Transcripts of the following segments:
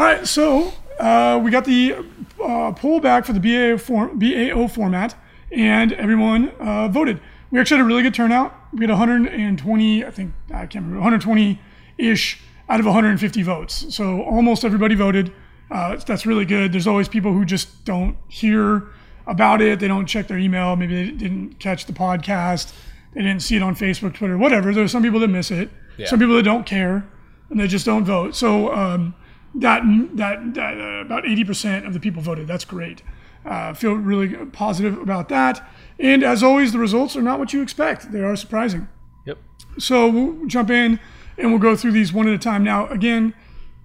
All right, so uh, we got the uh, poll back for the BAO, form, BAO format, and everyone uh, voted. We actually had a really good turnout. We had 120, I think, I can't remember, 120 ish out of 150 votes. So almost everybody voted. Uh, that's really good. There's always people who just don't hear about it. They don't check their email. Maybe they didn't catch the podcast. They didn't see it on Facebook, Twitter, whatever. There's some people that miss it. Yeah. Some people that don't care and they just don't vote. So um, that that, that uh, about 80% of the people voted. That's great. Uh, feel really positive about that. And as always, the results are not what you expect. They are surprising. Yep. So we'll jump in and we'll go through these one at a time. Now, again,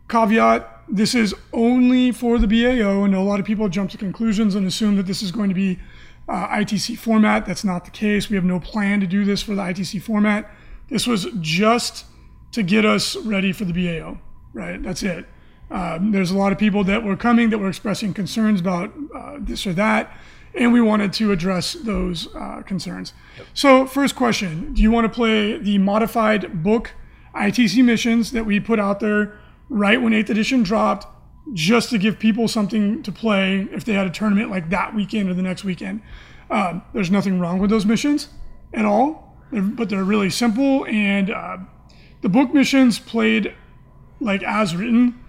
caveat this is only for the BAO. and a lot of people jump to conclusions and assume that this is going to be uh, ITC format. That's not the case. We have no plan to do this for the ITC format. This was just to get us ready for the BAO, right? That's it. Um, there's a lot of people that were coming that were expressing concerns about uh, this or that, and we wanted to address those uh, concerns. So, first question Do you want to play the modified book ITC missions that we put out there right when 8th edition dropped, just to give people something to play if they had a tournament like that weekend or the next weekend? Um, there's nothing wrong with those missions at all, They're- but they're really simple, and uh, the book missions played like as written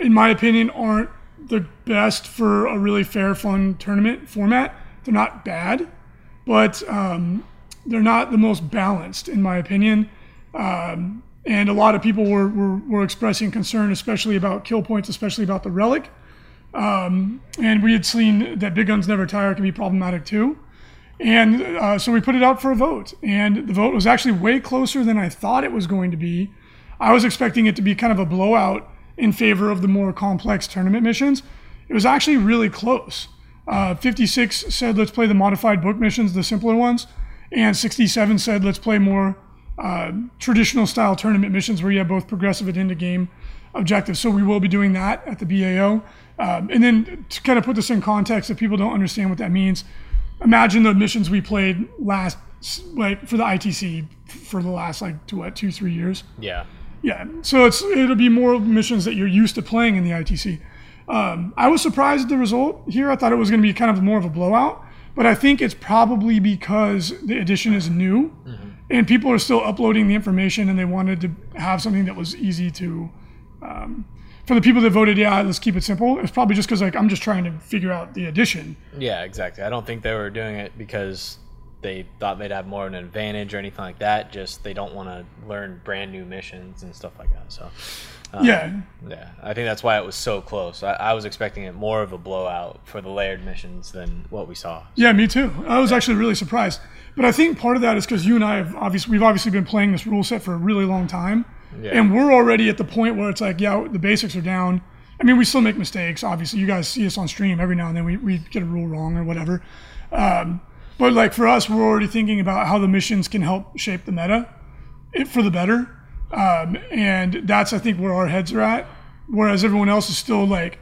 in my opinion, aren't the best for a really fair, fun tournament format. They're not bad, but um, they're not the most balanced, in my opinion. Um, and a lot of people were, were, were expressing concern, especially about kill points, especially about the relic. Um, and we had seen that big guns never tire can be problematic too. And uh, so we put it out for a vote, and the vote was actually way closer than I thought it was going to be. I was expecting it to be kind of a blowout in favor of the more complex tournament missions. It was actually really close. Uh, 56 said, let's play the modified book missions, the simpler ones. And 67 said, let's play more uh, traditional style tournament missions where you have both progressive and end of game objectives. So we will be doing that at the BAO. Um, and then to kind of put this in context, if people don't understand what that means, imagine the missions we played last, like for the ITC for the last like two, what, two, three years. Yeah. Yeah, so it's it'll be more missions that you're used to playing in the ITC. Um, I was surprised at the result here. I thought it was going to be kind of more of a blowout, but I think it's probably because the edition is new and people are still uploading the information and they wanted to have something that was easy to. Um, for the people that voted, yeah, let's keep it simple. It's probably just because like I'm just trying to figure out the edition. Yeah, exactly. I don't think they were doing it because they thought they'd have more of an advantage or anything like that. Just they don't want to learn brand new missions and stuff like that. So, um, Yeah. yeah, I think that's why it was so close. I, I was expecting it more of a blowout for the layered missions than what we saw. Yeah, me too. I was actually really surprised. But I think part of that is because you and I have obviously we've obviously been playing this rule set for a really long time, Yeah. and we're already at the point where it's like, yeah, the basics are down. I mean, we still make mistakes. Obviously, you guys see us on stream every now and then. We, we get a rule wrong or whatever. Um, but like for us, we're already thinking about how the missions can help shape the meta for the better. Um, and that's I think where our heads are at. Whereas everyone else is still like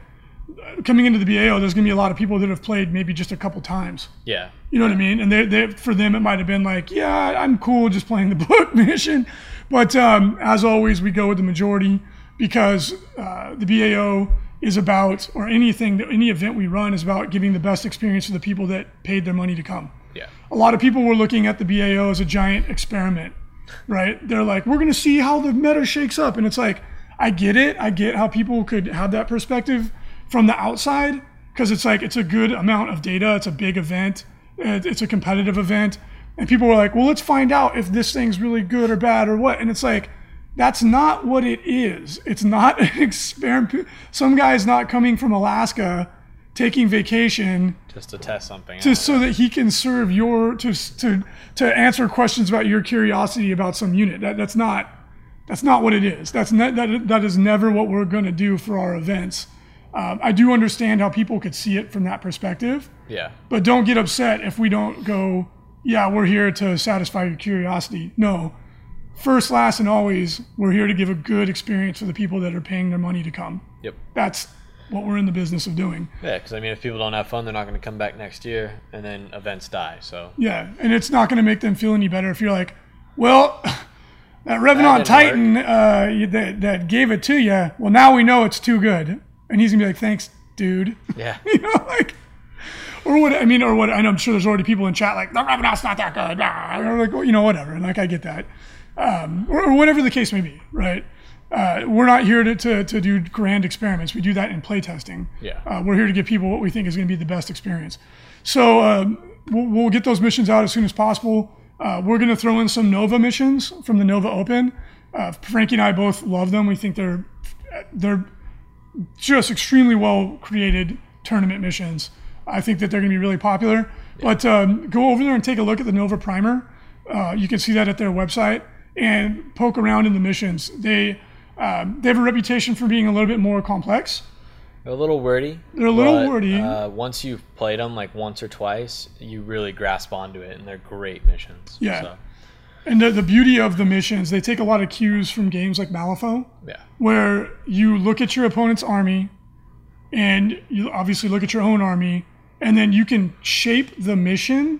coming into the BAO. There's going to be a lot of people that have played maybe just a couple times. Yeah, You know what I mean? And they, they, for them, it might have been like, yeah, I'm cool just playing the book mission. But um, as always, we go with the majority because uh, the BAO is about, or anything, any event we run is about giving the best experience to the people that paid their money to come. Yeah, A lot of people were looking at the BAO as a giant experiment, right? They're like, we're going to see how the meta shakes up. And it's like, I get it. I get how people could have that perspective from the outside because it's like, it's a good amount of data. It's a big event. It's a competitive event. And people were like, well, let's find out if this thing's really good or bad or what. And it's like, that's not what it is. It's not an experiment. Some guy's not coming from Alaska taking vacation just to test something. to, out. so that he can serve your to to to answer questions about your curiosity about some unit. That that's not That's not what it is. That's ne- that that is never what we're going to do for our events. Um, I do understand how people could see it from that perspective, Yeah. but don't get upset if we don't go. Yeah, we're here to satisfy your curiosity. No, first, last, and always, we're here to give a good experience for the people that are paying their money to come. Yep. That's what we're in the business of doing. Yeah, because I mean, if people don't have fun, they're not going to come back next year, and then events die. So Yeah, and it's not going to make them feel any better if you're like, well, that Revenant Titan uh, that, that gave it to you, well, now we know it's too good. And he's going to be like, thanks, dude. yeah, you know, like, or what, I mean, or what, I know I'm sure there's already people in chat like, the Revenant's not that good. Or like, well, you know, whatever. And like, I get that. Um, or, or whatever the case may be, right? Uh, we're not here to, to, to do grand experiments. We do that in playtesting. Yeah. Uh, we're here to give people what we think is going to be the best experience. So um, we'll, we'll get those missions out as soon as possible. Uh, we're going to throw in some Nova missions from the Nova Open. Uh, Frankie and I both love them. We think they're they're just extremely well created tournament missions. I think that they're going to be really popular. But um, go over there and take a look at the Nova Primer. Uh, you can see that at their website and poke around in the missions. They um, they have a reputation for being a little bit more complex. they're a little wordy. They're a little but, wordy. Uh, once you've played them like once or twice, you really grasp onto it, and they're great missions. Yeah. So, And the, the beauty of the missions, they take a lot of cues from games like Malifaux. yeah. where you look at your opponent's army and you obviously look at your own army and then you can shape the mission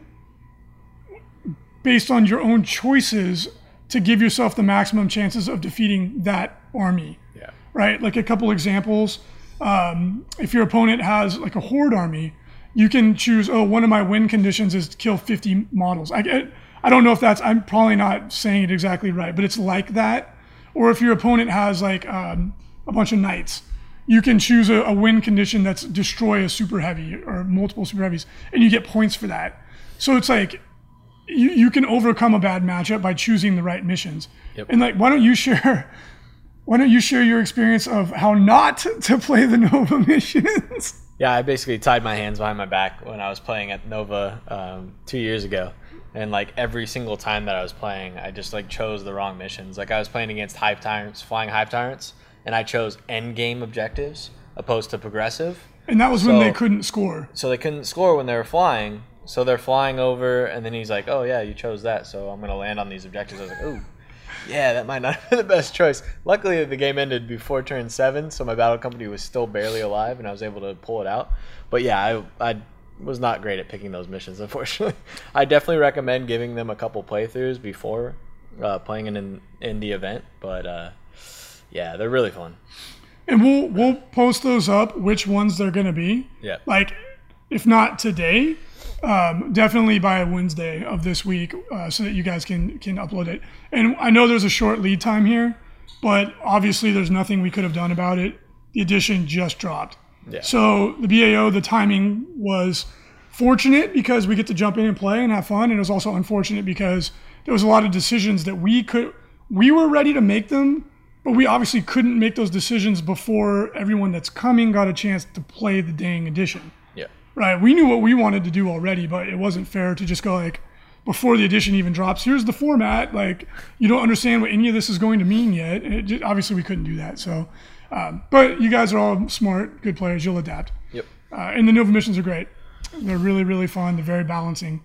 based on your own choices to give yourself the maximum chances of defeating that army. Yeah. right? Like a couple examples um, if your opponent has like a horde army you can choose oh one of my win conditions is to kill 50 models. I, I, I don't know if that's i'm probably not saying it exactly right but it's like that. Or if your opponent has like um, a bunch of knights you can choose a, a win condition that's destroy a super heavy or multiple super heavies and you get points for that. So it's like you, you can overcome a bad matchup by choosing the right missions Yep. and like why don't you share why don't you share your experience of how not to play the Nova missions? Yeah, I basically tied my hands behind my back when I was playing at Nova um, two years ago, and like every single time that I was playing, I just like chose the wrong missions. Like I was playing against Hive Tyrants, flying Hive Tyrants, and I chose end game objectives opposed to progressive. And that was when they couldn't score. So they couldn't score when they were flying. So they're flying over, and then he's like, "Oh yeah, you chose that, so I'm gonna land on these objectives." I was like, "Oh, yeah, that might not have been the best choice." Luckily, the game ended before turn seven, so my battle company was still barely alive, and I was able to pull it out. But yeah, I, I was not great at picking those missions, unfortunately. I definitely recommend giving them a couple playthroughs before uh, playing in in, in the event. But uh, yeah, they're really fun. And we'll we'll post those up, which ones they're gonna be. Yeah. Like, if not today, um, definitely by Wednesday of this week, uh, so that you guys can can upload it. And I know there's a short lead time here, but obviously there's nothing we could have done about it. The edition just dropped. Yeah. So the BAO, the timing was fortunate because we get to jump in and play and have fun, and it was also unfortunate because there was a lot of decisions that we could we were ready to make them, but we obviously couldn't make those decisions before everyone that's coming got a chance to play the dang edition. Right? We knew what we wanted to do already, but it wasn't fair to just go like before the edition even drops. Here's the format. Like you don't understand what any of this is going to mean yet. Just, obviously, we couldn't do that. So, um, but you guys are all smart, good players. You'll adapt. Yep. Uh, and the Nova missions are great. They're really, really fun. They're very balancing.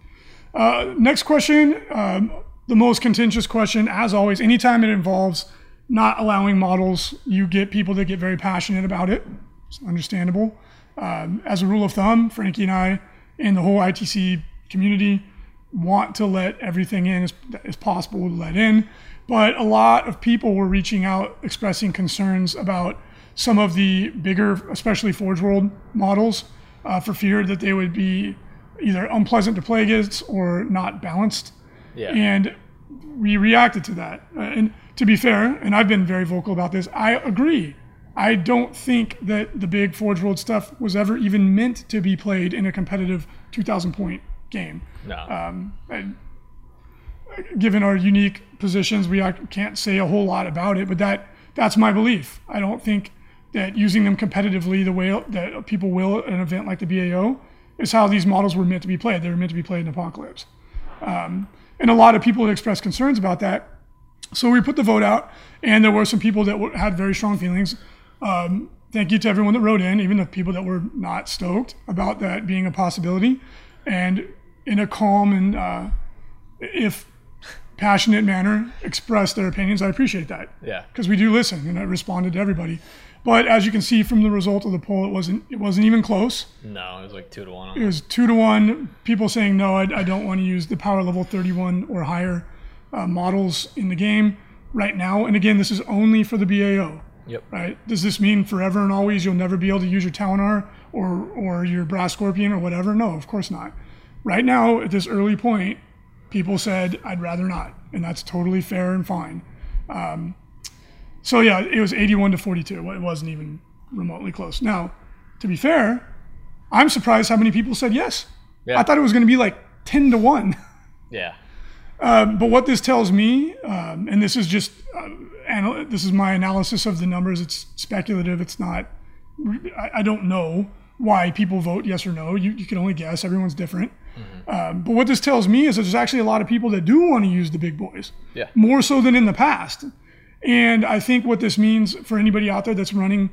Uh, next question, um, the most contentious question, as always. Anytime it involves not allowing models, you get people that get very passionate about it. It's understandable. Um, as a rule of thumb, Frankie and I and the whole ITC community want to let everything in as, as possible to let in. But a lot of people were reaching out expressing concerns about some of the bigger, especially Forge World models, uh, for fear that they would be either unpleasant to play against or not balanced. Yeah. And we reacted to that. Uh, and to be fair, and I've been very vocal about this, I agree. I don't think that the big Forge World stuff was ever even meant to be played in a competitive 2,000 point game. No. Um, and given our unique positions, we can't say a whole lot about it, but that that's my belief. I don't think that using them competitively the way that people will at an event like the BAO is how these models were meant to be played. They were meant to be played in Apocalypse. Um, and a lot of people had expressed concerns about that. So we put the vote out, and there were some people that had very strong feelings. Um, thank you to everyone that wrote in, even the people that were not stoked about that being a possibility. And in a calm and, uh, if passionate manner, expressed their opinions. I appreciate that Yeah. because we do listen, and I responded to everybody. But as you can see from the result of the poll, it wasn't it wasn't even close. No, it was like two to one. On It was two to one. People saying no, I, I don't want to use the power level 31 or higher uh, models in the game right now. And again, this is only for the BAO. Yep. Right? Does this mean forever and always you'll never be able to use your Ta'unar or or your Brass Scorpion or whatever? No, of course not. Right now, at this early point, people said I'd rather not, and that's totally fair and fine. Um, so yeah, it was 81 to 42. It wasn't even remotely close. Now, to be fair, I'm surprised how many people said yes. Yeah. I thought it was going to be like 10 to 1. Yeah. Um, but what this tells me, um, and this is just, uh, anal- this is my analysis of the numbers. It's speculative. It's not, I, I don't know why people vote yes or no. You, you can only guess. Everyone's different. Um, but what this tells me is that there's actually a lot of people that do want to use the big boys Yeah. more so than in the past. And I think what this means for anybody out there that's running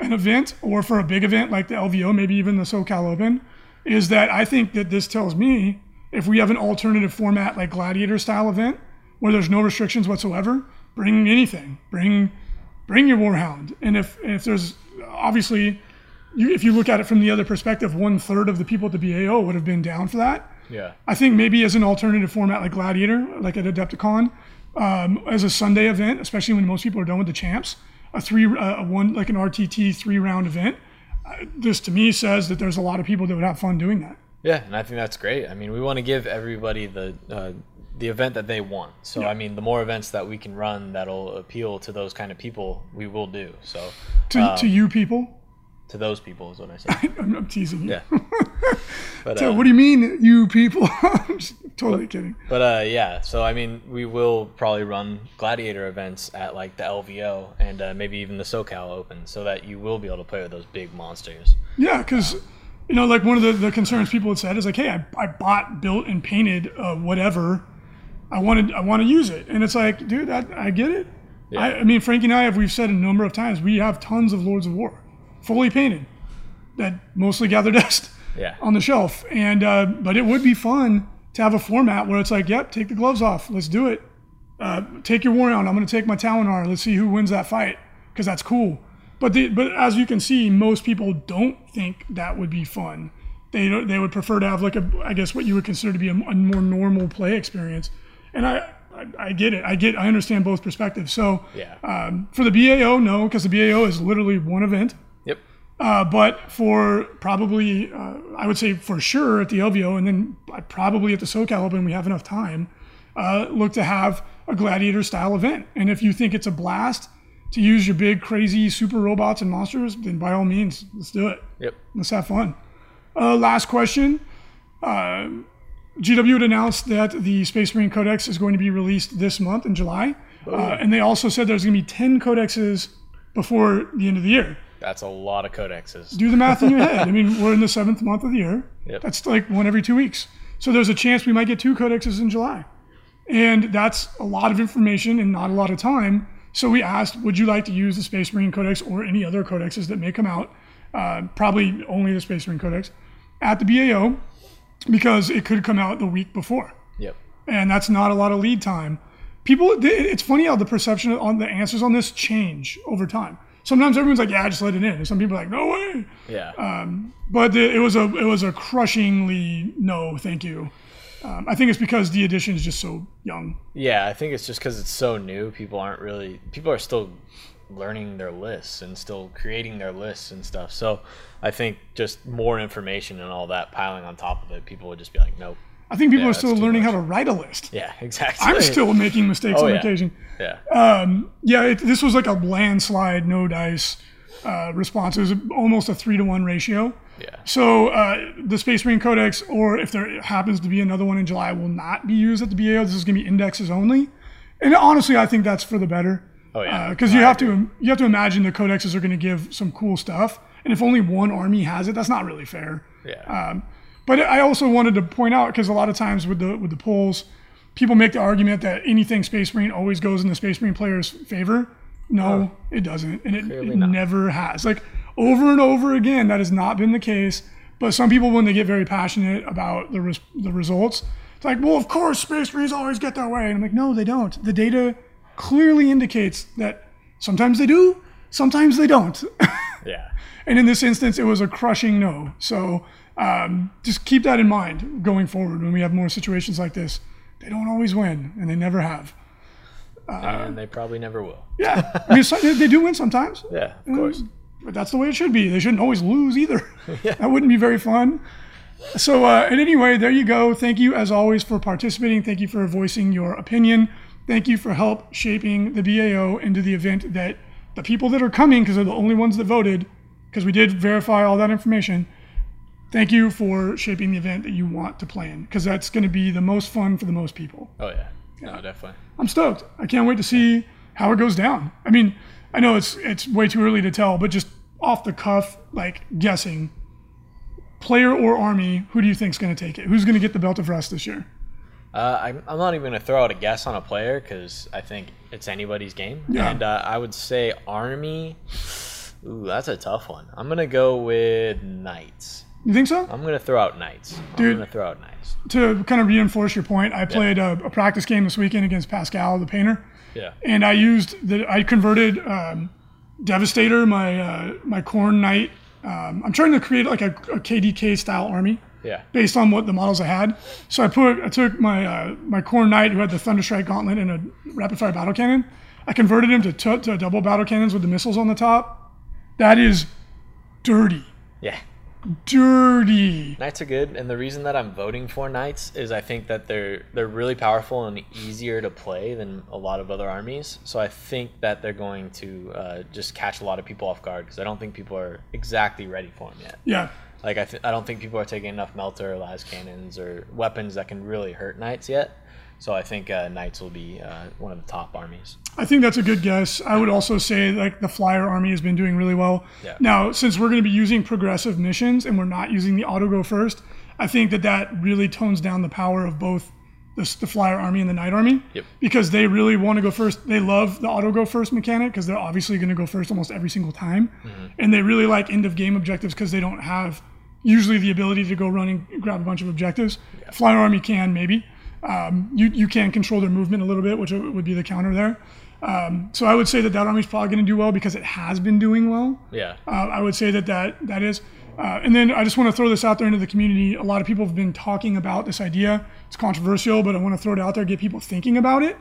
an event or for a big event like the LVO, maybe even the SoCal Open, is that I think that this tells me if we have an alternative format like gladiator style event where there's no restrictions whatsoever, bring anything, bring bring your warhound. And if if there's obviously you, if you look at it from the other perspective, one third of the people at the BAO would have been down for that. Yeah. I think maybe as an alternative format like Gladiator, like at Adepticon, um, as a Sunday event, especially when most people are done with the champs, a three, uh, a one like an RTT three round event. Uh, this to me says that there's a lot of people that would have fun doing that. Yeah, and I think that's great. I mean, we want to give everybody the uh, the event that they want. So I mean, the more events that we can run that'll appeal to those kind of people, we will do. So To, to you people, to those people is what I said. I'm, I'm teasing you. Yeah. But So uh, what do you mean, you people? I'm just totally kidding. But uh, yeah, so I mean, we will probably run gladiator events at like the LVO and uh, maybe even the SoCal Open, so that you will be able to play with those big monsters. Yeah, because you know, like one of the, the concerns people had said is like, hey, I, I bought, built, and painted uh, whatever. I wanted, I want to use it, and it's like, dude, I, I get it. I, I mean, Frankie and I have we've said a number of times we have tons of Lords of War, fully painted, that mostly gather dust Yeah. on the shelf, and uh, but it would be fun to have a format where it's like, yep, take the gloves off, let's do it. Uh, take your warhound. I'm going to take my Ta'unar. Let's see who wins that fight because that's cool. But the, but as you can see, most people don't think that would be fun. They don't- they would prefer to have like a I guess what you would consider to be a, a more normal play experience. And I, I I get it. I get I understand both perspectives. So Yeah. um, for the BAO, no, because the BAO is literally one event. Yep. Uh, but for probably, uh, I would say for sure at the LVO, and then probably at the SoCal Open, we have enough time. Uh, look to have a gladiator style event, and if you think it's a blast to use your big crazy super robots and monsters, then by all means, let's do it. Yep. Let's have fun. Uh, last question. Uh, GW had announced that the Space Marine Codex is going to be released this month in July, uh, and they also said there's going to be 10 codexes before the end of the year That's a lot of codexes. do the math in your head. I mean, we're in the seventh month of the year. Yep. That's like one every two weeks. So there's a chance we might get two codexes in July. And that's a lot of information and not a lot of time. So we asked, would you like to use the Space Marine Codex or any other codexes that may come out? Uh, probably only the Space Marine Codex at the BAO because it could come out the week before Yep. and that's not a lot of lead time. People, it's funny how the perception on the answers on this change over time. Sometimes everyone's like, "Yeah, I just let it in," and some people are like, "No way." Yeah. But the, it was a it was a crushingly no, thank you. Um, I think it's because the edition is just so young. yeah, I think it's just because it's so new. People aren't really. People are still learning their lists and still creating their lists and stuff. So I think just more information and all that piling on top of it, people would just be like, nope. I think people Yeah, are still learning much. how to write a list. Yeah, exactly. I'm still making mistakes Oh, on yeah. occasion. Yeah. Yeah, it, this was like a landslide, no dice uh, response. It was almost a three to one ratio. yeah. So uh, the Space Marine Codex, or if there happens to be another one in July, will not be used at the BAO. This is going to be indexes only, and honestly, I think that's for the better. Oh, yeah. Because No, you have to you have to imagine the codexes are going to give some cool stuff, and if only one army has it, that's not really fair. Yeah. Um, but I also wanted to point out because a lot of times with the with the polls, people make the argument that anything Space Marine always goes in the Space Marine player's favor. No, it doesn't, and it, it never has. Like over and over again, that has not been the case. But some people, when they get very passionate about the res- the results, it's like, well, of course, Space Marines always get their way. And I'm like, no, they don't. The data clearly indicates that sometimes they do, sometimes they don't. Yeah. And in this instance, it was a crushing no. So um, just keep that in mind going forward when we have more situations like this. They don't always win, and they never have. and they probably never will. Yeah, I mean, so- they they do win sometimes, Yeah, of course. but that's the way it should be. They shouldn't always lose either. yeah. That wouldn't be very fun. So, uh, and anyway, there you go. Thank you, as always, for participating. Thank you for voicing your opinion. Thank you for help shaping the BAO into the event that the people that are coming, because they're the only ones that voted, because we did verify all that information. Thank you for shaping the event that you want to play in, because that's going to be the most fun for the most people. Oh yeah. No, definitely. I'm stoked. I can't wait to see how it goes down. I mean, I know it's it's way too early to tell, but just off the cuff, like guessing, player or army, who do you think's going to take it? Who's going to get the belt of rust this year? Uh, I'm, I'm not even going to throw out a guess on a player because I think it's anybody's game. Yeah. And uh, I would say Army. Ooh, that's a tough one. I'm going to go with Knights. You think so? I'm going to throw out Knights. Dude. I'm going to throw out Knights. To kind of reinforce your point, I played a, a practice game this weekend against Pascal, the painter, Yeah. and I used the I converted um, Devastator, my uh, my Khorne Knight. Um, I'm trying to create like a, a KDK style army. Yeah. based on what the models I had. So I put I took my uh, my Khorne knight who had the Thunderstrike gauntlet and a rapid fire battle cannon. I converted him to, t- to double battle cannons with the missiles on the top. That is dirty, Yeah. dirty. Knights are good, and the reason that I'm voting for Knights is I think that they're they're really powerful and easier to play than a lot of other armies. So I think that they're going to uh, just catch a lot of people off guard because I don't think people are exactly ready for them yet. Yeah, Like I, th- I don't think people are taking enough melta or las cannons or weapons that can really hurt knights yet. So I think uh, knights will be uh, one of the top armies. I think that's a good guess. I would also say like the flyer army has been doing really well. Yeah. Now, since we're going to be using progressive missions and we're not using the auto go first, I think that that really tones down the power of both the, the flyer army and the knight army. Yep. Because they really want to go first. They love the auto go first mechanic because they're obviously going to go first almost every single time, and they really like end of game objectives because they don't have usually the ability to go run and grab a bunch of objectives. Flyer army can maybe. Um, you you can control their movement a little bit, which would be the counter there. Um, so I would say that that army is probably going to do well because it has been doing well. Yeah. Uh, I would say that that, that is. Uh, and then I just want to throw this out there into the community. A lot of people have been talking about this idea. It's controversial, but I want to throw it out there, get people thinking about it.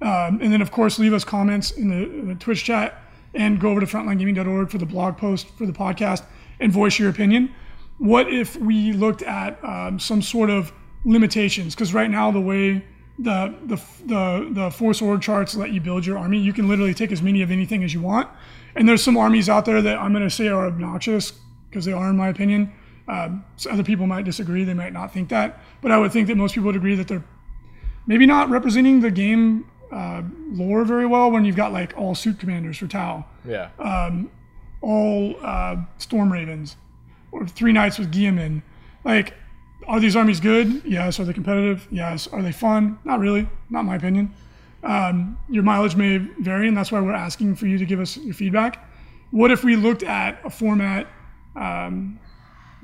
Um, and then, of course, leave us comments in the, in the Twitch chat and go over to frontlinegaming.org for the blog post for the podcast and voice your opinion. What if we looked at um, some sort of limitations? Because right now, the way the, the the the force org charts let you build your army, you can literally take as many of anything as you want. And there's some armies out there that I'm going to say are obnoxious because they are, in my opinion. Um, so other people might disagree; they might not think that, but I would think that most people would agree that they're maybe not representing the game uh, lore very well. When you've got like all suit commanders for Tau, Yeah. all uh, storm ravens, or three knights with Guilliman. Like, are these armies good? Yes. Are they competitive? Yes. Are they fun? Not really. Not my opinion. Um, your mileage may vary, and that's why we're asking for you to give us your feedback. What if we looked at a format um,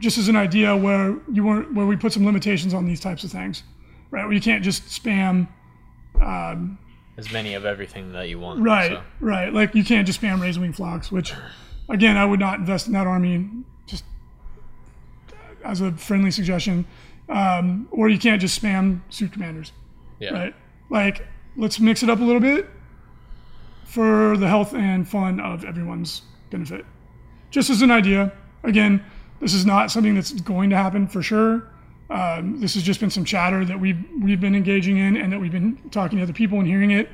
just as an idea where you weren't where we put some limitations on these types of things, right? Where you can't just spam as many of everything that you want. Right, so. right. Like you can't just spam razor wing flocks, which, again, I would not invest in that army. Just as a friendly suggestion, um, or you can't just spam suit commanders, Yeah. right? Like let's mix it up a little bit for the health and fun of everyone's benefit. Just as an idea. Again, this is not something that's going to happen for sure. Um, this has just been some chatter that we've we've been engaging in, and that we've been talking to other people and hearing it.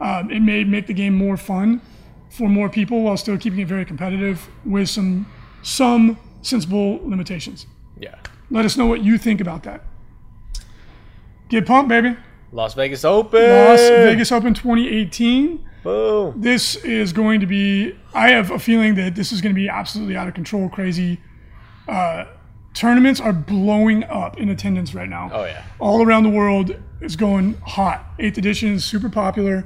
Um, it may make the game more fun for more people while still keeping it very competitive with some some sensible limitations. Yeah. Let us know what you think about that. Get pumped, baby! Las Vegas Open. Las Vegas Open 2018. Boom. This is going to be. I have a feeling that this is going to be absolutely out of control, crazy. Uh, tournaments are blowing up in attendance right now. Oh yeah. all around the world. is going hot. Eighth edition is super popular,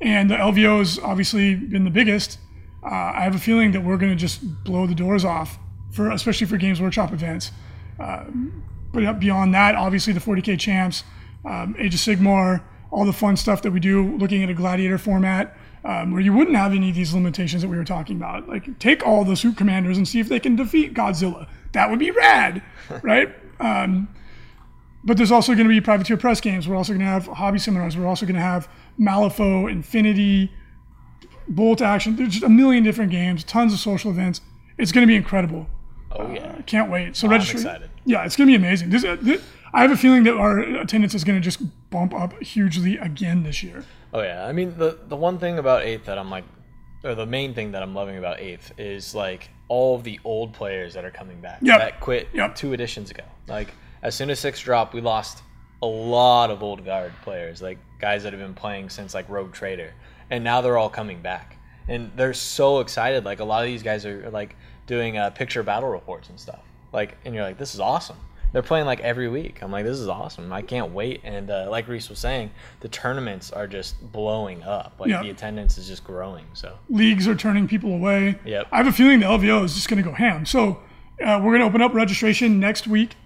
and the LVO has obviously been the biggest. Uh, I have a feeling that we're going to just blow the doors off for, especially for Games Workshop events. But beyond that, obviously the 40k champs, um, Age of Sigmar, all the fun stuff that we do, looking at a gladiator format. Um, where you wouldn't have any of these limitations that we were talking about. Like, take all the suit commanders and see if they can defeat Godzilla. That would be rad, right? Um, but there's also going to be privateer press games. We're also going to have hobby seminars. We're also going to have Malifaux, Infinity, Bolt Action. There's just a million different games, tons of social events. It's going to be incredible. Oh yeah, I can't wait. So I'm excited. Yeah, it's going to be amazing. This, uh, this, I have a feeling that our attendance is going to just bump up hugely again this year. Oh yeah, I mean the the one thing about eighth that I'm like, or the main thing that I'm loving about eighth is like all of the old players that are coming back Yep. that quit Yep. two editions ago. Like as soon as six dropped, we lost a lot of old guard players, like guys that have been playing since like Rogue Trader, and now they're all coming back, and they're so excited. Like a lot of these guys are, are like doing uh, picture battle reports and stuff. Like, and you're like, this is awesome. They're playing like every week. I'm like, this is awesome. I can't wait. And uh, like Reece was saying, the tournaments are just blowing up. Like Yeah. the attendance is just growing. So leagues are turning people away. Yep. I have a feeling the LVO is just going to go ham. So uh, we're going to open up registration next week.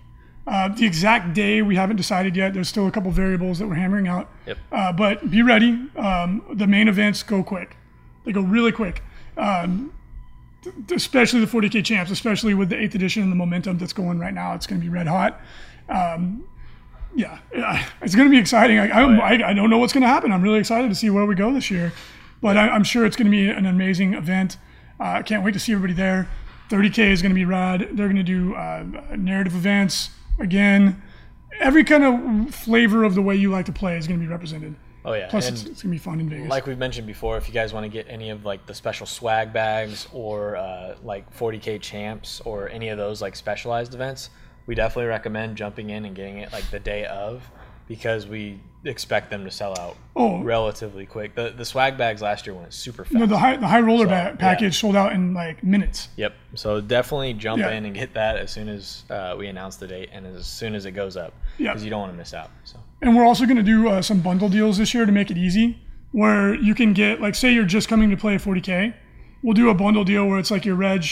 Uh, the exact day we haven't decided yet. There's still a couple variables that we're hammering out. Yep. Uh, but be ready. Um, the main events go quick. They go really quick. Um, especially the 40k champs, especially with the eighth edition and the momentum that's going right now. It's going to be red hot. Um, yeah, it's going to be exciting. I, I, I don't know what's going to happen. I'm really excited to see where we go this year, but I, I'm sure it's going to be an amazing event. Uh, I can't wait to see everybody there. 30k is going to be rad. They're going to do uh, narrative events again. Every kind of flavor of the way you like to play is going to be represented. Oh yeah, Plus, it's, it's going to be fun in Vegas. like we've mentioned before, if you guys want to get any of like the special swag bags or uh, like 40k champs or any of those like specialized events, we definitely recommend jumping in and getting it like the day of because we expect them to sell out Oh. relatively quick. The the swag bags last year went super fast. you know, the high the high roller So, ba- package yeah. sold out in like minutes. Yep. So definitely jump Yeah. in and get that as soon as uh, we announce the date and as soon as it goes up Yeah. because you don't want to miss out. So And we're also going to do uh, some bundle deals this year to make it easy, where you can get like say you're just coming to play 40k, we'll do a bundle deal where it's like your reg,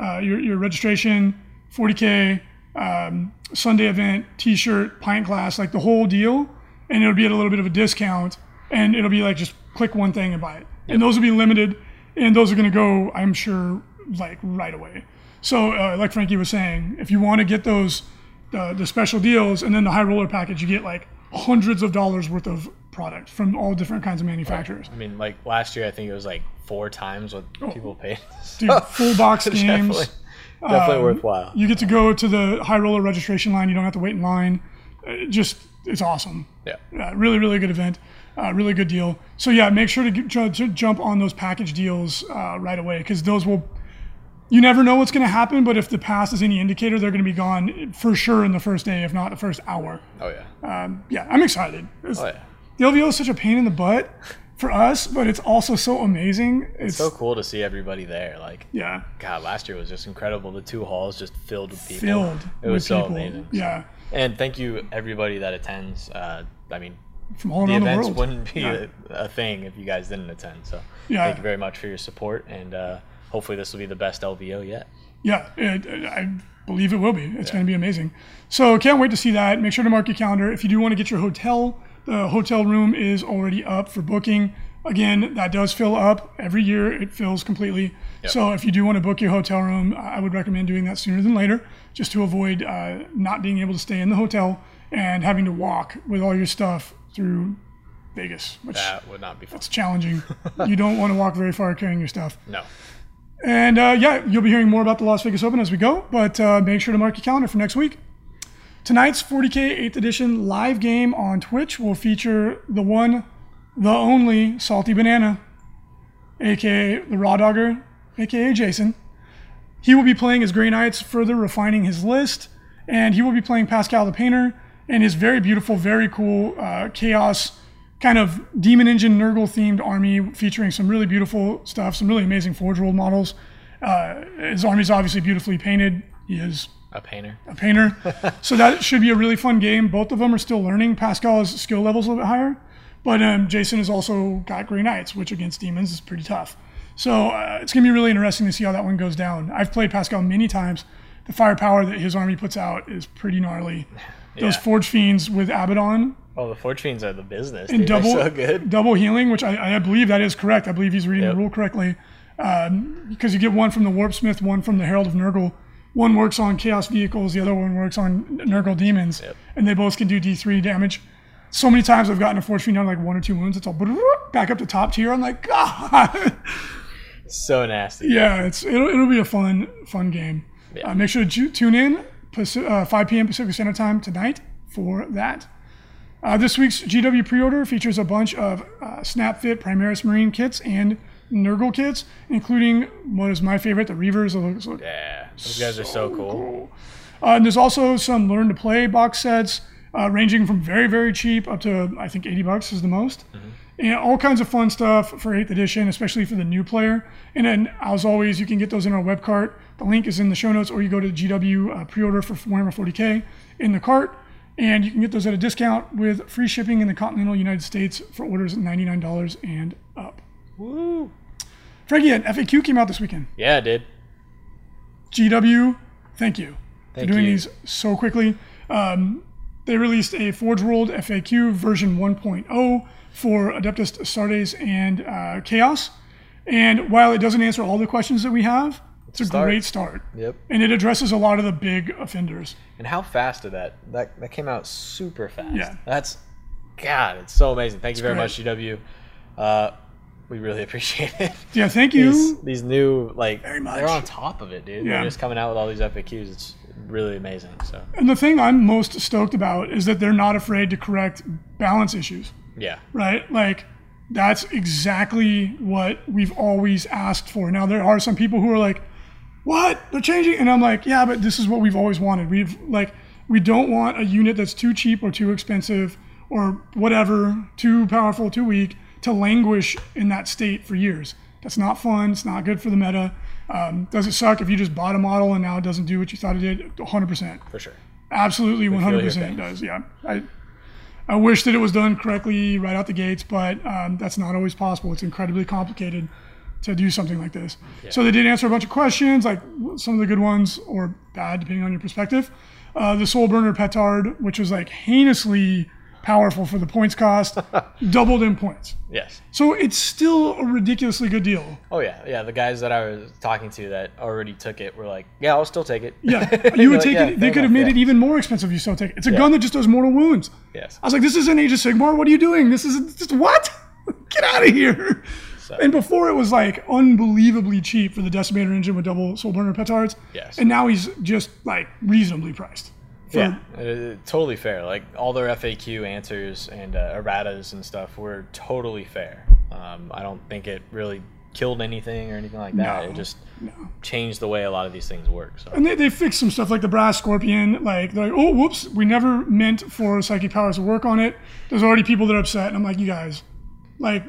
uh, your your registration, 40k, um, Sunday event, T-shirt, pint glass, like the whole deal, and it'll be at a little bit of a discount, and it'll be like just click one thing and buy it, and those will be limited, and those are going to go, I'm sure, like right away. So uh, like Frankie was saying, if you want to get those the, the special deals and then the high roller package, you get like hundreds of dollars worth of product from all different kinds of manufacturers. I mean, like last year, I think it was like four times what people paid. Dude, full box games. definitely, definitely Um, worthwhile. You get to go to the high roller registration line. You don't have to wait in line. Uh, just it's awesome. Yeah. Uh, really, really good event. Uh, really good deal. So yeah, make sure to, get, to jump on those package deals uh, right away because those will. You never know what's going to happen, but if the pass is any indicator, they're going to be gone for sure in the first day, if not the first hour. Oh yeah. Um, yeah, I'm excited. It's- Oh yeah. The LVO is such a pain in the butt for us, but it's also so amazing. It's So cool to see everybody there. Like, yeah, God, last year was just incredible. The two halls just filled with people. filled It was so people. amazing. Yeah, And thank you everybody that attends. Uh, I mean, from all the around the, events world. wouldn't be Yeah. a, a thing if you guys didn't attend. So Yeah. thank you very much for your support, and uh, hopefully this will be the best LVO yet. Yeah, it, I believe it will be. It's going to be amazing. So can't wait to see that. Make sure to mark your calendar. If you do want to get your hotel, the hotel room is already up for booking. Again, that does fill up every year. It fills completely. So if you do want to book your hotel room, I would recommend doing that sooner than later, just to avoid uh, not being able to stay in the hotel and having to walk with all your stuff through Vegas, which That would not be fun. is challenging. you don't want to walk very far carrying your stuff. No. And uh, yeah, you'll be hearing more about the Las Vegas Open as we go, but uh, make sure to mark your calendar for next week. Tonight's 40K 8th edition live game on Twitch will feature the one, the only Salty Banana, aka the Raw Dogger, aka Jason. He will be playing as Grey Knights, further refining his list, and he will be playing Pascal the Painter and his very beautiful, very cool uh, Chaos kind of Demon Engine Nurgle themed army featuring some really beautiful stuff, some really amazing Forge World models. Uh, his army is obviously beautifully painted. He is A painter. a painter. so that should be a really fun game. Both of them are still learning. Pascal's skill level's a little bit higher, but um, Jason has also got Grey Knights, which against demons is pretty tough. So uh, it's gonna be really interesting to see how that one goes down. I've played Pascal many times. The firepower that his army puts out is pretty gnarly. Those Forge Fiends with Abaddon Oh, the Fiends are the business. and Dude. They're double so good. double healing, which I, I believe that is correct. I believe he's reading Yep. the rule correctly. Um, because you get one from the Warpsmith, one from the Herald of Nurgle. One works on Chaos vehicles, the other one works on Nurgle demons, Yep. and they both can do D3 damage. So many times I've gotten a Fiend down like one or two wounds. It's all back up to top tier. I'm like, God. So nasty. yeah, it's it'll, it'll be a fun fun game. Yeah. Uh, make sure to tune in uh, 5 p.m. Pacific Standard Time tonight for that. Uh, this week's GW pre-order features a bunch of uh, SnapFit Primaris Marine kits and Nurgle kits, including what is my favorite, the Reavers. Looks- look- Yeah. Those guys are so cool. Uh, and there's also some Learn to Play box sets, uh, ranging from very very cheap up to I think 80 bucks is the most. And all kinds of fun stuff for 8th edition, especially for the new player. And then, as always, you can get those in our web cart. The link is in the show notes, or you go to GW uh, pre-order for Warhammer 40k in the cart, and you can get those at a discount with free shipping in the continental United States for orders at $99 and up. Woo. Frankie, an FAQ came out this weekend. Yeah, it did. GW, thank you Thank for doing you. these so quickly. Um, they released a Forge World FAQ version 1.0 for Adeptus Astartes and uh, Chaos. And while it doesn't answer all the questions that we have, it's a Start. great start. Yep. And it addresses a lot of the big offenders. And how fast did that? That that came out super fast. Yeah. That's God, it's so amazing. Thank you very great. much, GW. Uh, we really appreciate it. Yeah, thank you. These, these new like Very much. they're on top of it, dude. Yeah. They're just coming out with all these FAQs. It's really amazing. So And the thing I'm most stoked about is that they're not afraid to correct balance issues. yeah, right? Like that's exactly what we've always asked for. Now there are some people who are like, "What? They're changing?" And I'm like, "Yeah, but this is what we've always wanted. We've like we don't want a unit that's too cheap or too expensive or whatever, too powerful, too weak to languish in that state for years. That's not fun. It's not good for the meta. Um, does it suck if you just bought a model and now it doesn't do what you thought it did? 100%. for sure. Absolutely, 100% does. Yeah, I I wish that it was done correctly right out the gates, but um, that's not always possible. It's incredibly complicated to do something like this. So they did answer a bunch of questions, like some of the good ones or bad, depending on your perspective. Uh, the Soul Burner Petard, which was like heinously powerful for the points cost, doubled in points. Yes. So it's still a ridiculously good deal. Oh yeah, yeah. The guys that I was talking to that already took it were like, "Yeah, I'll still take it." Yeah, you would like, take "Yeah, it. They could have made yeah." it even more expensive. You still take it. It's a gun that just does mortal wounds. Yes. I was like, this is an Age of Sigmar. What are you doing? This is just what? Get out of here. And before it was like unbelievably cheap for the Decimator engine with double Soul Burner petards. Yes. And now he's just like reasonably priced. Yeah, uh, totally fair. Like all their FAQ answers and uh, erratas and stuff were totally fair. Um, I don't think it really killed anything or anything like that. No, it just no. changed the way a lot of these things work. So And they, they fixed some stuff like the Brass Scorpion. Like, they're like, oh, whoops, we never meant for Psychic Powers to work on it. There's already people that are upset. And I'm like, you guys, like,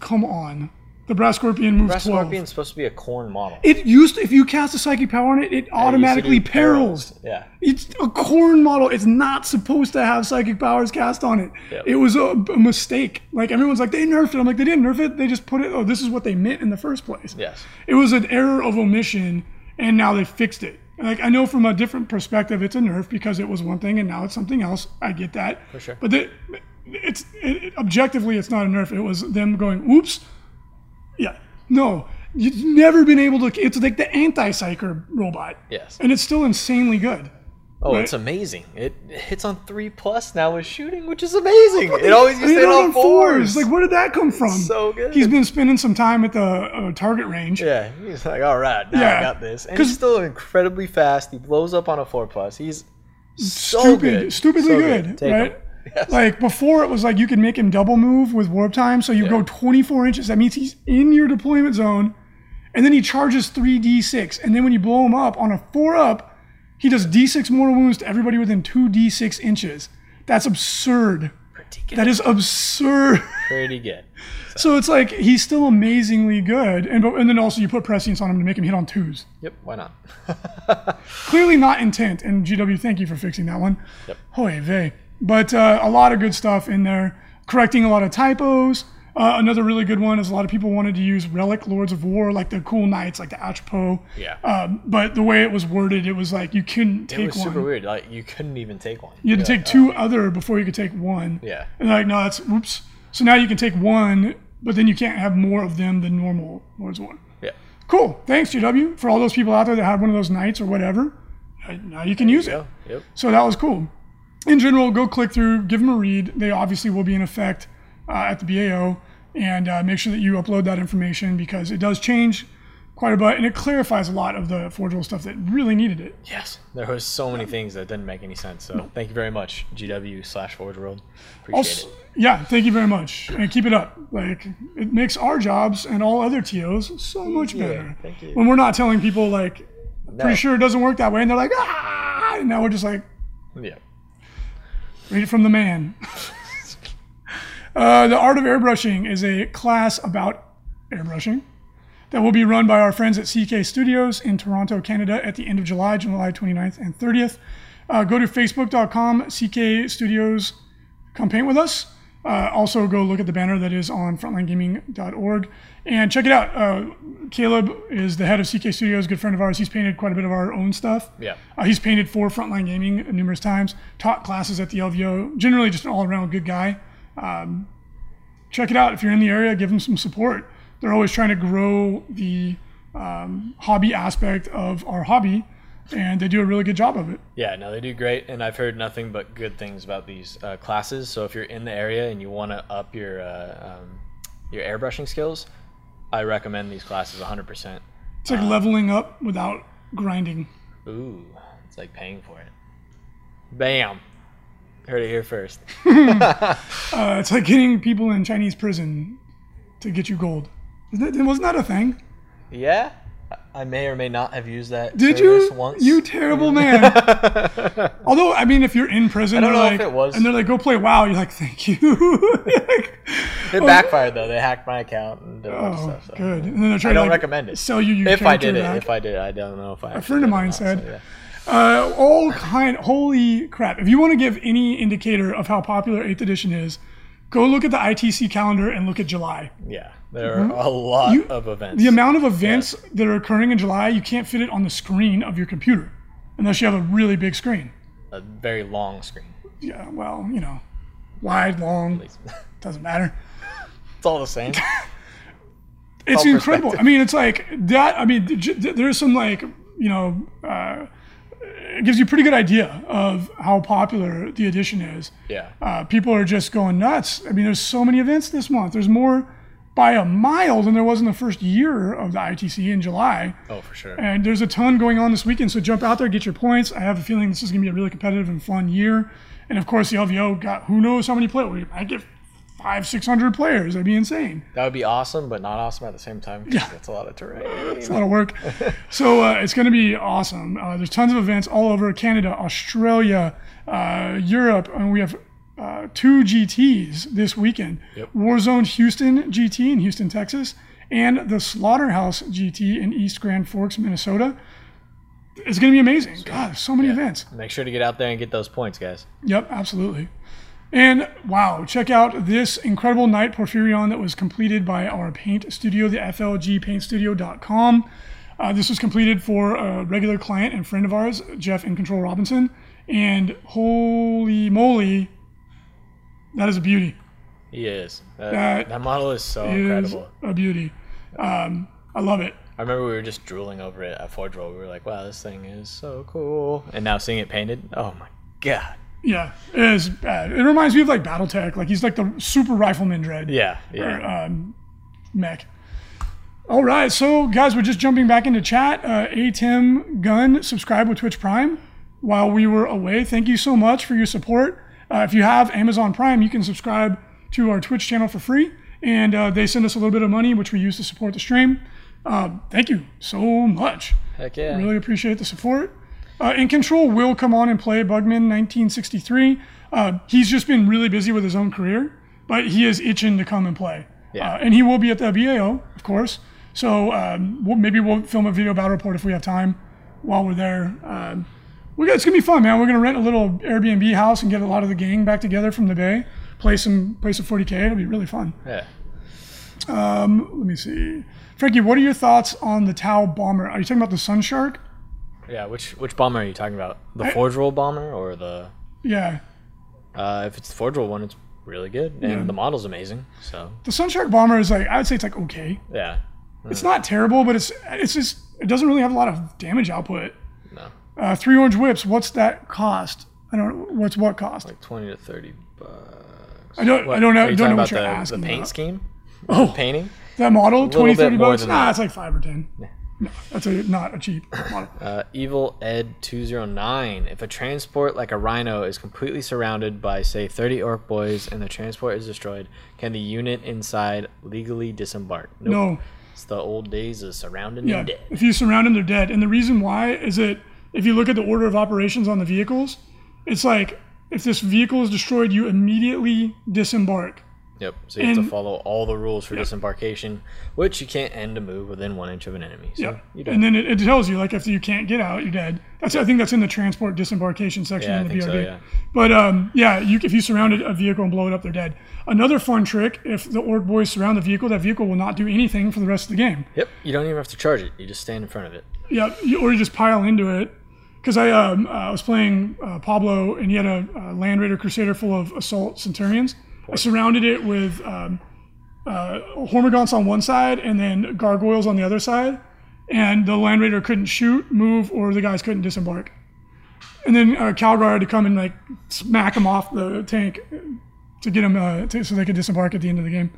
come on. The Brass Scorpion moves Brass 12. Scorpion's supposed to be a Khorne model. It used to, if you cast a psychic power on it, it It to automatically do perils. Yeah. It's a Khorne model. It's not supposed to have psychic powers cast on it. Yep. It was a, a mistake. Like everyone's like, they nerfed it. I'm like, they didn't nerf it. They just put it. Oh, this is what they meant in the first place. Yes. It was an error of omission, and now they fixed it. Like I know from a different perspective, it's a nerf because it was one thing and now it's something else. I get that. For sure. But the, it's it, it- objectively, it's not a nerf. It was them going, "Oops." Yeah. No. You've never been able to. It's like the anti-psyker robot. Yes. And it's still insanely good. Oh, Right. it's amazing. It hits on three plus now with shooting, which is amazing. It always used to hit on fours. Like, where did that come from? So good. He's been spending some time at the uh, target range. Yeah, he's like, all right, now Yeah. I got this. And he's still incredibly fast. He blows up on a four plus. He's so Stupid, good. stupidly So good, Take right? him. Yes. Like before, it was like you could make him double move with warp time, so you Yeah. go 24 inches. That means he's in your deployment zone, and then he charges 3d6. And then when you blow him up on a four up, he does d6 mortal wounds to everybody within two d6 inches. That's absurd. Pretty good. That is absurd. pretty good. So it's like he's still amazingly good, and but, and then also you put prescience on him to make him hit on twos. Yep, why not? Clearly not intent. And GW, thank you for fixing that one. Yep. Hoy vey. But uh, a lot of good stuff in there, correcting a lot of typos. Uh, another really good one is a lot of people wanted to use relic Lords of War, like the cool knights, like the Achpo. Yeah. Um, but the way it was worded, it was like you couldn't take one. It was one. super weird. Like you couldn't even take one. You had to You're take like, two other before you could take one. oh, yeah. And like, no, that's whoops. So now you can take one, but then you can't have more of them than normal Lords of War. Yeah. Cool. Thanks, GW, for all those people out there that had one of those knights or whatever. Now you can use it. Go. Yep. So that was cool. In general, go click through, give them a read. They obviously will be in effect uh, at the BAO, and uh, make sure that you upload that information because it does change quite a bit, and it clarifies a lot of the Forge World stuff that really needed it. Yes. There was so many things that didn't make any sense. So thank you very much, GW slash Forge World. Appreciate Also, it. yeah, thank you very much, and keep it up. Like it makes our jobs and all other TOs so much Easier. better. Thank you. When we're not telling people like, No. pretty sure it doesn't work that way, and they're like, ah, and now we're just like, Yeah. Read it from the man. uh, the Art of Airbrushing is a class about airbrushing that will be run by our friends at CK Studios in Toronto, Canada at the end of July, July 29th and 30th. Uh, go to facebook.com, CK Studios, come paint with us. Uh, also, go look at the banner that is on frontlinegaming.org and check it out. Uh, Caleb is the head of CK Studios, good friend of ours. He's painted quite a bit of our own stuff. Yeah. Uh, he's painted for Frontline Gaming numerous times, taught classes at the LVO, generally just an all around good guy. Um, check it out. If you're in the area, give him some support. They're always trying to grow the um, hobby aspect of our hobby, and they do a really good job of it. Yeah, no, they do great, and I've heard nothing but good things about these uh, classes. So if you're in the area and you want to up your uh, um, your airbrushing skills, I recommend these classes 100%. It's like leveling up without grinding. Ooh, it's like paying for it. Bam. Heard it here first. Uh, it's like getting people in Chinese prison to get you gold. That, wasn't that a thing? Yeah, I- I may or may not have used that. Did you? once? You terrible man. Although, I mean, if you're in prison, don't they're if like, it was. and they're like, go play WoW. You're like, thank you. Like, It backfired though. They hacked my account and did a bunch of oh, stuff. So. good. And then they're trying I don't to like, recommend it. sell you your If I did it, back. if I did, I don't know if I. A friend of mine said- Uh, all kind. Holy crap! If you want to give any indicator of how popular Eighth Edition is, go look at the ITC calendar and look at July. Yeah, there are a lot You- of events. The amount of events that are occurring in July, you can't fit it on the screen of your computer, unless you have a really big screen. a very long screen. Yeah, well, you know, wide, long, doesn't matter. It's all the same. It's incredible. I mean, it's like that. I mean, there's some like you know, uh, it gives you a pretty good idea of how popular the edition is. Yeah. Uh, people are just going nuts. I mean, there's so many events this month. There's more by a mile than there was in the first year of the ITC in July. Oh, for sure. And there's a ton going on this weekend. So jump out there, get your points. I have a feeling this is going to be a really competitive and fun year. And of course, the LVO got who knows how many players. We might get five, six hundred players. That'd be insane. That would be awesome, but not awesome at the same time. 'cause That's a lot of terrain. It's a lot of work. so uh, it's going to be awesome. Uh, there's tons of events all over Canada, Australia, uh, Europe, and we have uh, two GTs this weekend. Yep. Warzone Houston GT in Houston, Texas, and the Slaughterhouse GT in East Grand Forks, Minnesota. It's going to be amazing. God, so many events. Make sure to get out there and get those points, guys. Yep, absolutely. And wow, check out this incredible knight Porphyrion that was completed by our paint studio, the flgpaintstudio.com. Uh, this was completed for a regular client and friend of ours, Jeff in Control Robinson. And holy moly, that is a beauty. He is. That, That that model is so is incredible. a beauty. Um, I love it. I remember we were just drooling over it at Forge World. We were like, wow, this thing is so cool. And now seeing it painted, oh my god. Yeah, it is bad. It reminds me of like Battletech. Like he's like the super rifleman dread. Yeah, or, yeah. um, mech. All right, so guys, we're just jumping back into chat. Uh, Atim Gun, subscribe with Twitch Prime while we were away. Thank you so much for your support. Uh, if you have Amazon Prime, you can subscribe to our Twitch channel for free, and uh, they send us a little bit of money, which we use to support the stream. Uh, thank you so much. Heck yeah. Really appreciate the support. Uh, In Control will come on and play Bugman 1963. Uh, he's just been really busy with his own career. but he is itching to come and play. Yeah. Uh, and he will be at the BAO, of course. So um, we'll, maybe we'll film a video battle report if we have time while we're there. Um, we got, it's gonna be fun, man. We're gonna rent a little Airbnb house and get a lot of the gang back together from the Bay. Play some play some 40k. It'll be really fun. Yeah. Let me see, Frankie. What are your thoughts on the Tau bomber? Are you talking about the Sun Shark? Yeah. Which which bomber are you talking about? The Forge World bomber or the? Yeah, Uh, if it's the Forge World one, it's really good, and Yeah. the model's amazing. So the Sun Shark bomber is like I would say it's like okay. yeah. It's not terrible, but it's it's just it doesn't really have a lot of damage output. Uh, three orange whips. What's that cost? I don't. Know what's what cost? Like twenty to thirty bucks. I don't. What, I don't know. Don't know what about you're the, asking. the paint about. scheme? Oh, Painting? that model, 20, bit 30 more bucks. Nah, that. it's like five or ten. No, that's a, not a cheap model. Uh, Evil Ed 209. If a transport like a Rhino is completely surrounded by, say, 30 Ork boys and the transport is destroyed, can the unit inside legally disembark? Nope. No. It's the old days of surrounding Yeah, them dead. if you surround them, they're dead. And the reason why is that if you look at the order of operations on the vehicles, it's like if this vehicle is destroyed, you immediately disembark. Yep. So you have to follow all the rules for disembarkation, which you can't end a move within one inch of an enemy. So you and then it, it tells you like if you can't get out, you're dead. That's I think that's in the transport disembarkation section Yeah, in the BRB. so, yeah. But um, yeah, you, if you surrounded a vehicle and blow it up, they're dead. Another fun trick: if the ork boys surround the vehicle, that vehicle will not do anything for the rest of the game. Yep. You don't even have to charge it. You just stand in front of it. Yeah, you, or you just pile into it. Because I um, uh, was playing uh, Pablo, and he had a, a Land Raider Crusader full of Assault Centurions. I surrounded it with um, uh, on one side and then Gargoyles on the other side, and the Land Raider couldn't shoot, move, or the guys couldn't disembark. And then uh, Calgar had to come and like smack them off the tank to get them uh, to, so they could disembark at the end of the game.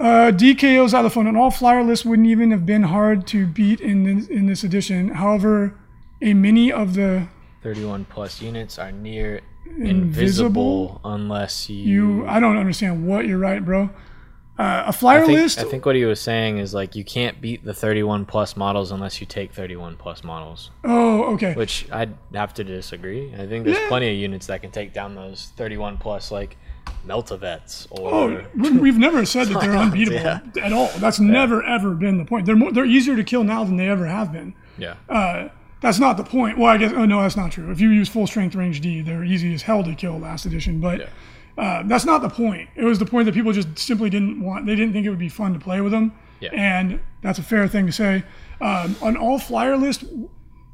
Uh, DKO's out of fun. An all flyer list wouldn't even have been hard to beat in this, in this edition. However, a mini of the 31 plus units are near Invisible? invisible, unless you. you I don't understand what you're right, bro. Uh, a flyer I think, list. I think what he was saying is like you can't beat the 31 plus models unless you take 31 plus models, oh, okay. which I'd have to disagree. I think there's Yeah. plenty of units that can take down those 31 plus like Meltavets or Oh, we- we've never said that they're unbeatable Yeah. at all. That's never ever been the point. They're more, they're easier to kill now than they ever have been. yeah. Uh, that's not the point. Well, I guess. Oh no, that's not true. If you use full strength range D, they're easy as hell to kill last edition. But uh, that's not the point. It was the point that people just simply didn't want. They didn't think it would be fun to play with them. Yeah. And that's a fair thing to say. Um, on all flyer list,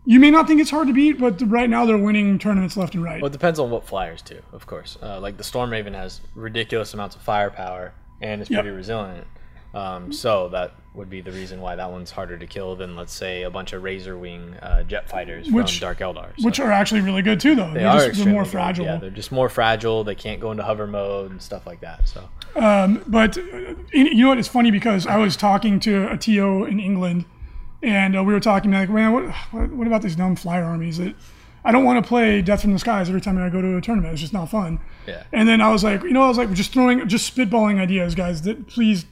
you may not think it's hard to beat, but right now they're winning tournaments left and right. Well, it depends on what flyers too, of course. Uh, like the Storm Raven has ridiculous amounts of firepower and is Yep. pretty resilient. Um, so that would be the reason why that one's harder to kill than, let's say, a bunch of Razor Wing uh, jet fighters Which- from Dark Eldar. So which are actually really good too, though. they are just, they're more good. fragile. Yeah, they're just more fragile. They can't go into hover mode and stuff like that. So But uh, you know what? It's funny because I was talking to a TO in England, and uh, we were talking like, man, what, what what about these dumb flyer armies? That I don't want to play Death from the Skies every time I go to a tournament. It's just not fun. yeah, And then I was like, you know, I was like, just throwing, just spitballing ideas, guys. That please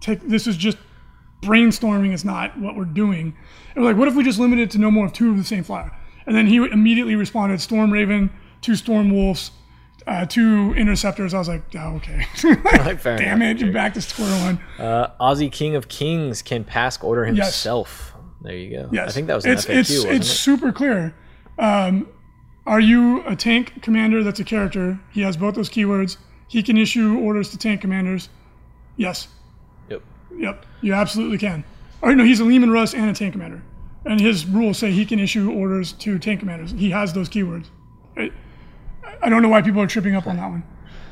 take. This is just brainstorming. It's not what we're doing. And we're like, what if we just limit it to no more of two of the same flyer? And then he immediately responded: Storm Raven, two Storm Wolves, uh, two Interceptors. I was like, oh, okay. fair Damn enough. it, you're back to square one. uh, Aussie King of Kings can Pask order Yes. himself. There you go. Yes, I think that was an it's FAQ, it's wasn't it's it? super clear. Um, are you a tank commander that's a character? He has both those keywords. He can issue orders to tank commanders. Yes. Yep. You absolutely can. Or no, he's a Leman Russ and a tank commander, and his rules say he can issue orders to tank commanders. He has those keywords. I, I don't know why people are tripping up on that one.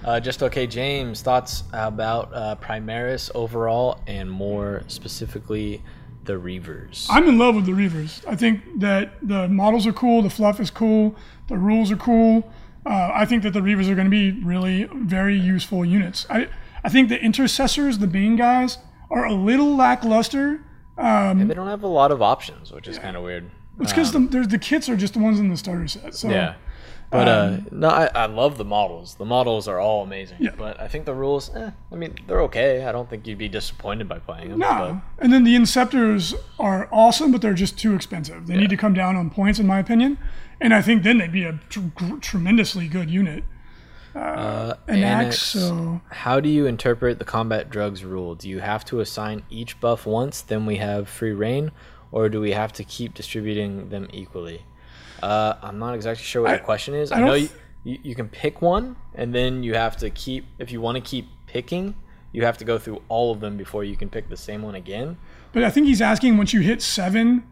Uh, just okay, James. Thoughts about uh, Primaris overall, and more specifically, the Reivers. I'm in love with the Reivers. I think that the models are cool, the fluff is cool, the rules are cool. Uh, I think that the Reivers are going to be really very useful units. I, I think the intercessors, the main guys, are a little lackluster. And they don't have a lot of options, which is kind of weird. It's because the, the kits are just the ones in the starter set. So Yeah. But uh, no, I, I love the models. The models are all amazing. Yeah. But I think the rules, eh, I mean, they're okay. I don't think you'd be disappointed by playing them. No. And then the Inceptors are awesome, but they're just too expensive. They need to come down on points, in my opinion. And I think then they'd be a tr- tremendously good unit. Uh, an Annex. axe. So How do you interpret the combat drugs rule? Do you have to assign each buff once, then we have free reign, or do we have to keep distributing them equally? Uh, I'm not exactly sure what I- your question is. I I, know you, you, you can pick one, and then you have to keep, if you want to keep picking, you have to go through all of them before you can pick the same one again. But I think he's asking once you hit seven,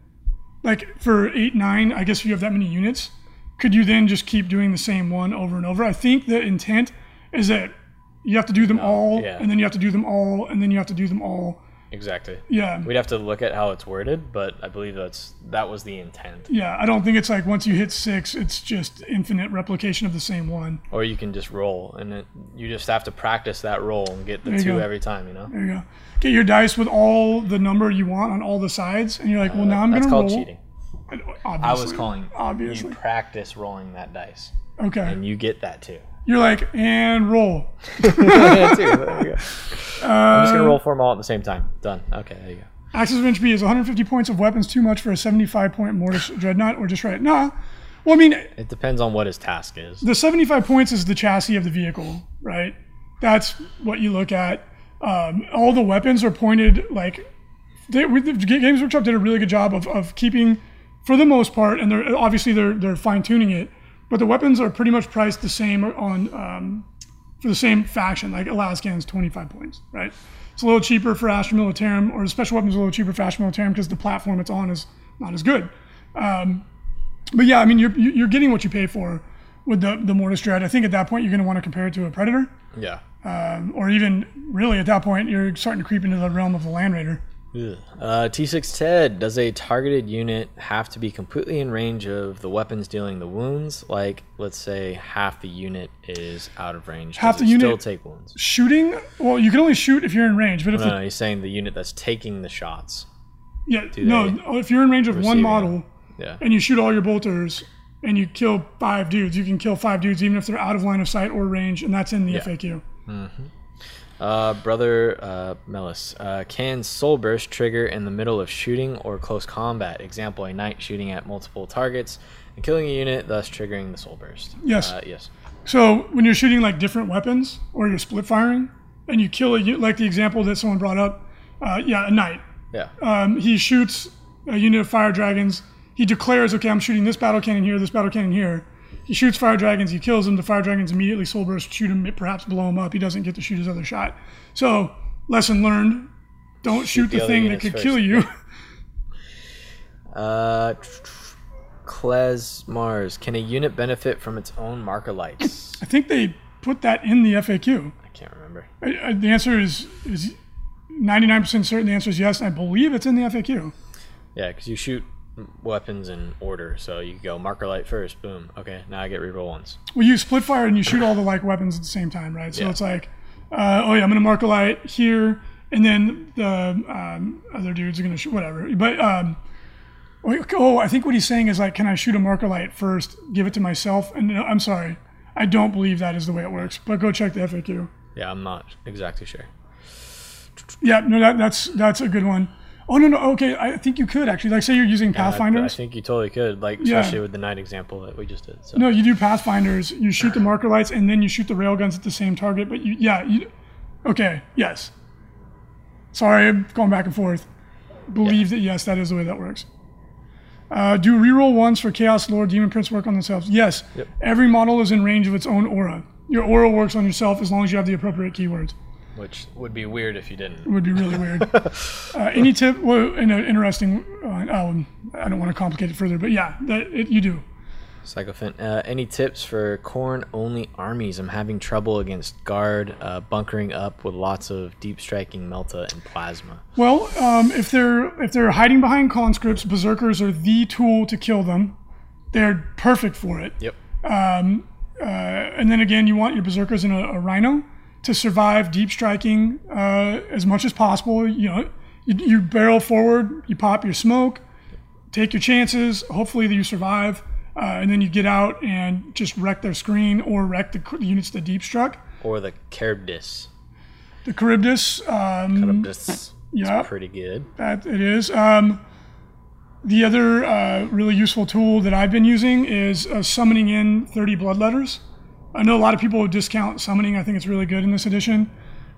like for eight, nine, I guess if you have that many units, could you then just keep doing the same one over and over? I think the intent is that you have to do them all, yeah. and then you have to do them all, and then you have to do them all. Exactly. Yeah. We'd have to look at how it's worded, but I believe that's that was the intent. Yeah, I don't think it's like once you hit six, it's just infinite replication of the same one. Or you can just roll, and it, you just have to practice that roll and get the two go. every time. You know. There you go. Get your dice with all the number you want on all the sides, and you're like, uh, well, now I'm gonna roll. That's called roll. cheating. Obviously, I was calling obviously. you practice rolling that dice, Okay, and you get that too. you're like, and roll. yeah, too. There you go. I'm just Uh, gonna roll for them all at the same time. Done. Okay, there you go. Axis of HP is 150 points of weapons too much for a 75 point Mortis Dreadnought, or just right? Nah. Well, I mean, It depends on what his task is. the 75 points is the chassis of the vehicle, right? That's what you look at. Um, all the weapons are pointed like they, with the Games Workshop did a really good job of, of keeping, for the most part, and they're obviously they're they're fine tuning it, but the weapons are pretty much priced the same on um, for the same faction. Like a lascannon's 25 points, right? It's a little cheaper for Astra Militarum, or the special weapons a little cheaper for Astra Militarum because the platform it's on is not as good. Um, but yeah, I mean, you're you're getting what you pay for with the the Mortis Dread. I think at that point you're going to want to compare it to a Predator, Yeah. or even really at that point you're starting to creep into the realm of the Land Raider. Uh, T6 Ted, does a targeted unit have to be completely in range of the weapons dealing the wounds? Like, let's say half the unit is out of range. Half the unit- still take wounds? Shooting, well, you can only shoot if you're in range, but if No, the, no, he's saying the unit that's taking the shots. yeah, no, if you're in range of one model Yeah. and you shoot all your bolters and you kill five dudes, you can kill five dudes even if they're out of line of sight or range, and that's in the FAQ. Uh, brother uh, Melis, uh, can Soul Burst trigger in the middle of shooting or close combat? Example: a knight shooting at multiple targets and killing a unit, thus triggering the Soul Burst. Yes. Uh, yes. So when you're shooting like different weapons or you're split firing and you kill a like the example that someone brought up, uh, yeah, a knight. Yeah. Um, he shoots a unit of fire dragons. He declares, okay, I'm shooting this battle cannon here, this battle cannon here. He shoots fire dragons. He kills them. The fire dragons immediately soul burst, shoot him, perhaps blow him up. He doesn't get to shoot his other shot. So lesson learned: don't shoot, the the, thing that could first. kill you. Uh, Klez Mars, can a unit benefit from its own marker lights? I think they put that in the FAQ. I can't remember. I, I, the answer is is 99% certain. The answer is yes. I believe it's in the FAQ. Yeah, because you shoot weapons in order, so you go marker light first. Boom. Okay, now I get reroll ones. Well, you split fire and you shoot all the like weapons at the same time, right? So Yeah. it's like, uh, oh yeah, I'm gonna mark a light here, and then the um, other dudes are gonna shoot whatever. But um, oh, I think what he's saying is like, can I shoot a marker light first, give it to myself? And no, I'm sorry, I don't believe that is the way it works. But go check the FAQ. Yeah, I'm not exactly sure. Yeah, no, that, that's that's a good one. Oh no, no, okay, I think you could actually. Like, say you're using I- I, think you totally could, like Yeah. especially with the knight example that we just did. So. No, you do pathfinders. You shoot the marker lights, and then you shoot the railguns at the same target. But you, yeah, you, okay, yes. Sorry, I'm going back and forth. Believe that yes, that is the way that works. Uh, do reroll ones for Chaos Lord, Demon Prince work on themselves? Yes. Yep. Every model is in range of its own aura. Your aura works on yourself as long as you have the appropriate keywords. Which would be weird if you didn't. It would be really weird. uh, any tip? Well, in an interesting. Uh, um, I don't want to complicate it further, but yeah, that it, you do. Psychophant. Uh, any tips for Khorne only armies? I'm having trouble against guard, uh, bunkering up with lots of deep striking melta and plasma. Well, um, if they're if they're hiding behind conscripts, berserkers are the tool to kill them. They're perfect for it. Yep. Uh, and then again, you want your berserkers in a, a rhino to survive deep striking uh, as much as possible. You know, you, you barrel forward, you pop your smoke, take your chances. Hopefully, that you survive, uh, and then you get out and just wreck their screen or wreck the, the units that deep struck. Or the Charybdis. The Charybdis, um, Charybdis. yeah. Pretty good. That it is. Um, the other uh, really useful tool that I've been using is uh, summoning in 30 bloodletters. I know a lot of people discount summoning. I think it's really good in this edition.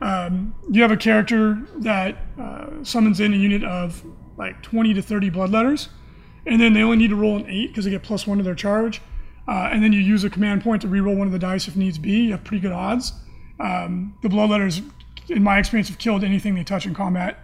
Um, you have a character that uh, summons in a unit of like 20 to 30 bloodletters, and then they only need to roll an 8 because they get plus 1 to their charge. Uh, and then you use a command point to reroll one of the dice if needs be. You have pretty good odds. Um, the bloodletters, in my experience, have killed anything they touch in combat.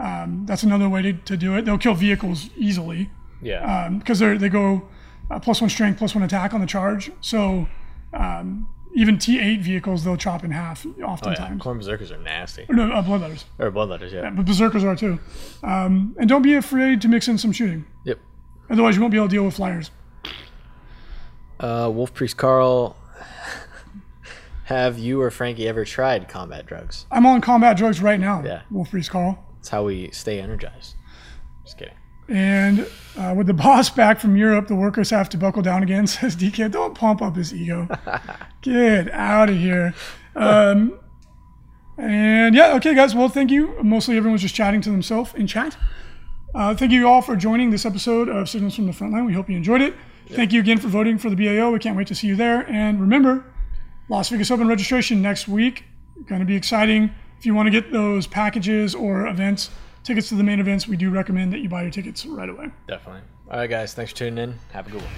Um, that's another way to, to do it. They'll kill vehicles easily Yeah. because they they go uh, plus one strength, plus one attack on the charge. So um, even T8 vehicles they'll chop in half oh, yeah. oftentimes. Khorne berserkers are nasty. Or no, uh, bloodletters, Or bloodletters, yeah. but berserkers are too. Um, and don't be afraid to mix in some shooting. Yep. Otherwise, you won't be able to deal with flyers. Uh, Wolf Priest Carl, have you or Frankie ever tried combat drugs? I'm on combat drugs right now. Yeah. Wolf Priest Call. It's how we stay energized. Just kidding. And uh, with the boss back from Europe, the workers have to buckle down again. Says DK, don't pump up his ego. Get out of here. Um, and yeah, okay, guys. Well, thank you. Mostly everyone's just chatting to themselves in chat. Uh, thank you all for joining this episode of Signals from the Frontline. We hope you enjoyed it. Thank you again for voting for the BAO. We can't wait to see you there. And remember, Las Vegas Open registration next week. Going to be exciting. If you want to get those packages or events, tickets to the main events, we do recommend that you buy your tickets right away. Definitely. All right, guys. Thanks for tuning in. Have a good one.